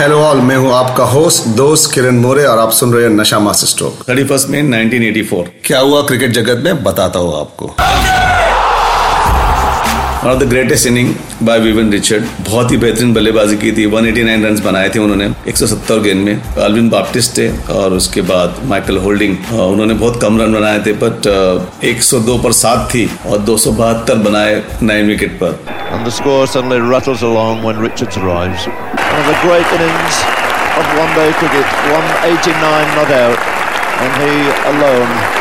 Hello all मैं हूँ आपका होस्ट दोस्त किरण मोरे और आप सुन रहे हैं नशा मास्टर स्ट्रोक थर्टी फ़र्स्ट में 1984 क्या हुआ क्रिकेट जगत में? बताता हूँ आपको। One of the greatest inning by Vivian Richard बहुत ही बेहतरीन बल्लेबाजी की थी। 189 रन्स बनाए थे उन्होंने। 170 गेंद में। अल्विन बाप्टिस्ट थे और उसके बाद माइकल होल्डिंग उन्होंने बहुत कम रन बनाए थे बट 102 पर सात थी और दो बनाए नाइन विकेट पर। And the score suddenly rattles along when Richards arrives. One of the great innings of one-day cricket, 189 not out, and he alone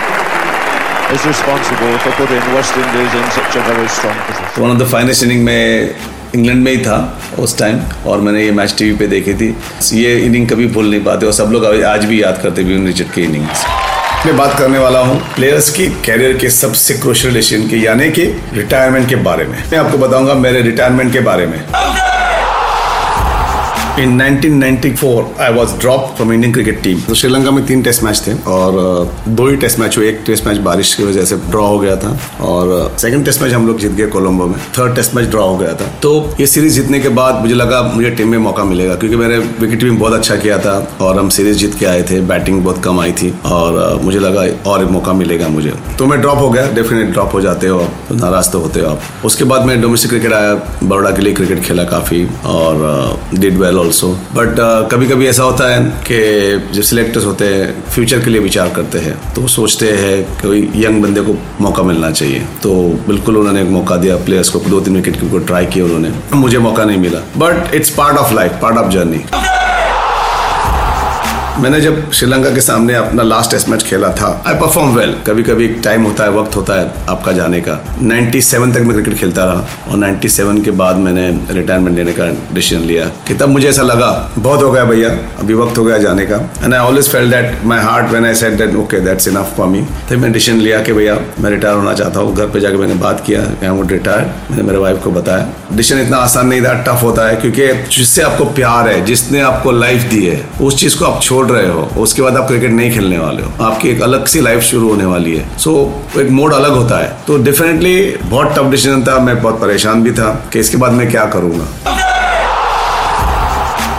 is responsible for putting West Indies in such a very strong position. One of the finest inning में England में ही था उस time और मैंने ये match TV पे देखी थी। ये इनिंग कभी भूल नहीं पाते और सब लोग आज भी याद करते विवन रिचर्ड की इनिंग्स मैं बात करने वाला हूँ प्लेयर्स की कैरियर के सबसे क्रूशियल डिसीज़न की यानी कि रिटायरमेंट के बारे में। मैं आपको बताऊँगा मेरे रिटायरमेंट के बारे में। In 1994 I was drop from Indian cricket team तो श्रीलंका में तीन टेस्ट मैच थे और दो ही टेस्ट मैच हुए। एक टेस्ट मैच बारिश की वजह से ड्रॉ हो गया था और सेकंड टेस्ट मैच हम लोग जीत गए कोलंबो में। थर्ड टेस्ट मैच ड्रॉ हो गया था। तो ये सीरीज़ जीतने के बाद मुझे लगा मुझे टीम में मौका मिलेगा क्योंकि मैंने विकेट भी बहुत अच्छा किया था और हम सीरीज़ जीत के आए थे। बैटिंग बहुत कम आई थी और मुझे लगा और मौका मिलेगा मुझे। तो मैं ड्रॉप हो गया। डेफिनेट ड्रॉप हो जाते हो तो नाराज़ तो होते हो आप। उसके बाद मैं डोमेस्टिक क्रिकेट आया। बड़ोड़ा के लिए क्रिकेट खेला काफ़ी और डिड वेल ऑल्सो बट कभी कभी ऐसा होता है कि जो सिलेक्टर्स होते हैं फ्यूचर के लिए विचार करते हैं तो सोचते हैं कोई यंग बंदे को मौका मिलना चाहिए। तो बिल्कुल उन्होंने एक मौका दिया प्लेयर्स को दो तीन विकेट को ट्राई किया उन्होंने। मुझे मौका नहीं मिला। But it's part of life part of journey मैंने जब श्रीलंका के सामने अपना लास्ट टेस्ट मैच खेला था आई परफॉर्म वेल कभी कभी एक टाइम होता है, वक्त होता है आपका जाने का। 97 तक मैं क्रिकेट खेलता रहा और 97 के बाद मैंने रिटायरमेंट लेने का डिसीज़न लिया। कि तब मुझे ऐसा लगा, बहुत हो गया भैया, अभी वक्त हो गया जाने का। And I always felt that my heart when I said that okay that's enough for me तब मैंने डिसीज़न लिया कि भैया, मैं रिटायर होना चाहता हूँ। घर पर जाकर मैंने बात किया आई वुड रिटायर मैंने मेरे वाइफ को बताया। डिसीज़न इतना आसान नहीं था टफ होता है, क्योंकि जिससे आपको प्यार है, जिसने आपको लाइफ दी है, उस चीज़ को आप छोड़ रहे हो उसके बाद आप क्रिकेट नहीं खेलने वाले हो। आपकी एक अलग सी लाइफ शुरू होने वाली है। सो so, एक मोड अलग होता है। तो डेफिनेटली बहुत टफ डिसीज़न था मैं बहुत परेशान भी था कि इसके बाद मैं क्या करूँगा?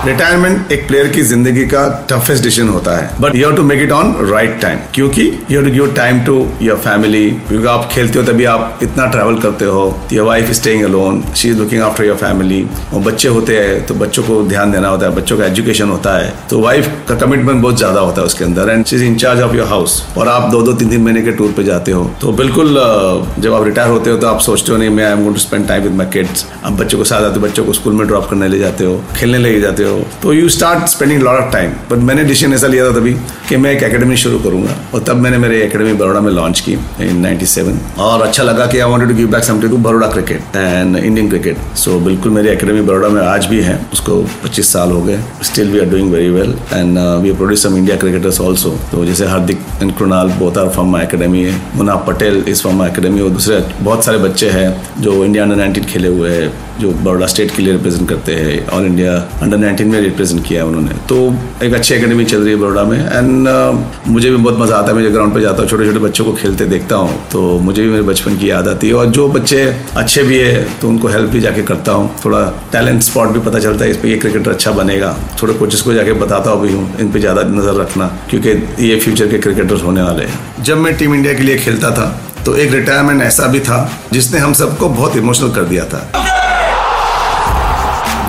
रिटायरमेंट एक प्लेयर की ज़िंदगी का टफेस्ट डिसीज़न होता है। But you have to make it on right time क्योंकि you have to give time to your family क्योंकि आप खेलते हो तभी आप इतना ट्रैवल करते हो। Your wife staying alone she is looking after your family और बच्चे होते हैं तो बच्चों को ध्यान देना होता है, बच्चों का एजुकेशन होता है। तो वाइफ का कमिटमेंट बहुत ज़्यादा होता है उसके अंदर। And she is in charge of your house और आप दो दो, तीन तीन महीने के टूर पे जाते हो। तो बिल्कुल जब आप रिटायर होते हो तो आप सोचते हो, नहीं, मैं I am going to spend time with my kids आप बच्चों को साथ आते हो, बच्चों को स्कूल में ड्रॉप करने ले जाते हो, खेलने ले जाते हो। तो you start spending lot of time but मैंने डिसीज़न ऐसा लिया था तभी कि मैं एक एकेडमी शुरू करूँगा। और तब मैंने मेरे एकेडमी बड़ौदा में लॉन्च की इन 97 और अच्छा लगा कि I wanted to give back something to Baroda cricket and Indian cricket so बिल्कुल मेरी एकेडमी बड़ौदा में आज भी है। उसको 25 साल हो गए। Still we are doing very well and we produce some India cricketers also तो जैसे Hardik and Krunal both are from my academy है। Muna Patel is from my academy और दूसरे बहुत सारे बच्चे हैं जो इंडिया अंडर 19 खेले हुए हैं। जो बड़ोड़ा स्टेट के लिए रिप्रेजेंट करते हैं ऑल इंडिया अंडर 19 में रिप्रेजेंट किया है उन्होंने। तो एक अच्छी अकेडमी चल रही है बड़ोड़ा में एंड मुझे भी बहुत मज़ा आता है, मैं ग्राउंड पे जाता हूँ छोटे छोटे बच्चों को खेलते देखता हूँ तो मुझे भी मेरे बचपन की याद आती है। और जो बच्चे अच्छे भी है तो उनको हेल्प भी जाके करता हूँ। थोड़ा टैलेंट स्पॉट भी पता चलता है, इस पर ये क्रिकेटर अच्छा बनेगा। थोड़े कोचेस को जाके बताता भी हूँ, इन पे ज़्यादा नज़र रखना, क्योंकि ये फ्यूचर के क्रिकेटर्स होने वाले हैं। जब मैं टीम इंडिया के लिए खेलता था तो एक रिटायरमेंट ऐसा भी था, जिसने हम सबको बहुत इमोशनल कर दिया था।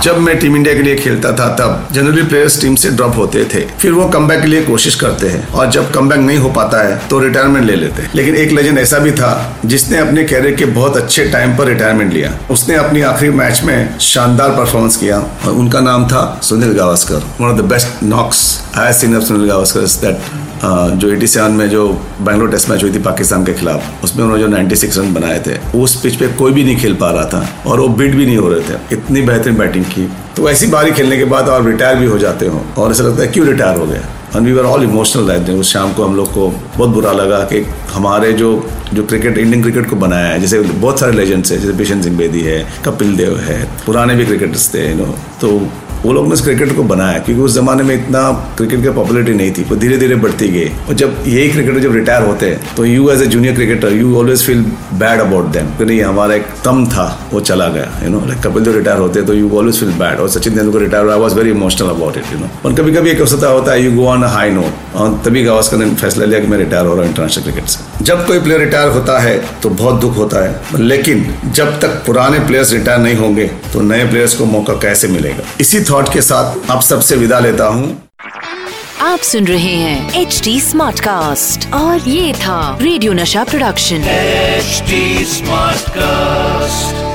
जब मैं टीम इंडिया के लिए खेलता था, तब जनरली प्लेयर्स टीम से ड्रॉप होते थे। फिर वो कम के लिए कोशिश करते हैं और जब कम नहीं हो पाता है तो रिटायरमेंट ले लेते हैं। लेकिन एक लेजेंड ऐसा भी था, जिसने अपने कैरियर के बहुत अच्छे टाइम पर रिटायरमेंट लिया। उसने अपनी आखिरी मैच में शानदार परफॉर्मेंस किया और उनका नाम था Sunil Gavaskar one of the best knocks I seen of Sunil Gavaskar that जो 87 में जो बैंगलोर टेस्ट मैच हुई थी पाकिस्तान के खिलाफ, उसमें उन्होंने जो 96 रन बनाए थे, उस पिच पे कोई भी नहीं खेल पा रहा था और वो बीट भी नहीं हो रहे थे। इतनी बेहतरीन बैटिंग की। तो ऐसी बारी खेलने के बाद और रिटायर भी हो जाते हो और ऐसा लगता है क्यों रिटायर हो गया? And we were all emotional रहते हैं उस शाम को हम लोग को बहुत बुरा लगा कि हमारे जो जो क्रिकेट इंडियन क्रिकेट को बनाया है, जैसे बहुत सारे लेजेंड्स हैं, जैसे बिशन सिंह बेदी है कपिल देव है, पुराने भी क्रिकेटर्स थे यू नो तो वो लोग ने इस क्रिकेट को बनाया, क्योंकि उस जमाने में इतना क्रिकेट की पॉपुलरिटी नहीं थी, वो धीरे धीरे बढ़ती गई। और जब यही क्रिकेटर जब रिटायर होते हैं तो you as a junior cricketer you always feel bad about them कि नहीं, हमारा एक तम था, वो चला गया यू नो लाइक कपिल जो रिटायर होते तो यू ऑलवेज फील बैड और Sachin Tendulkar retire I was very emotional about it you know और कभी कभी एक अवसर होता है you go on high note और तभी गावस्कर ने फैसला लिया कि मैं रिटायर हो रहा हूँ इंटरनेशनल क्रिकेट से। जब कोई प्लेयर रिटायर होता है तो बहुत दुख होता है, लेकिन जब तक पुराने प्लेयर्स रिटायर नहीं होंगे तो नए प्लेयर्स को मौका कैसे मिलेगा? इसी थॉट के साथ आप सबसे विदा लेता हूँ आप सुन रहे हैं एच डी स्मार्ट कास्ट और ये था रेडियो नशा प्रोडक्शन एच स्मार्ट Smartcast.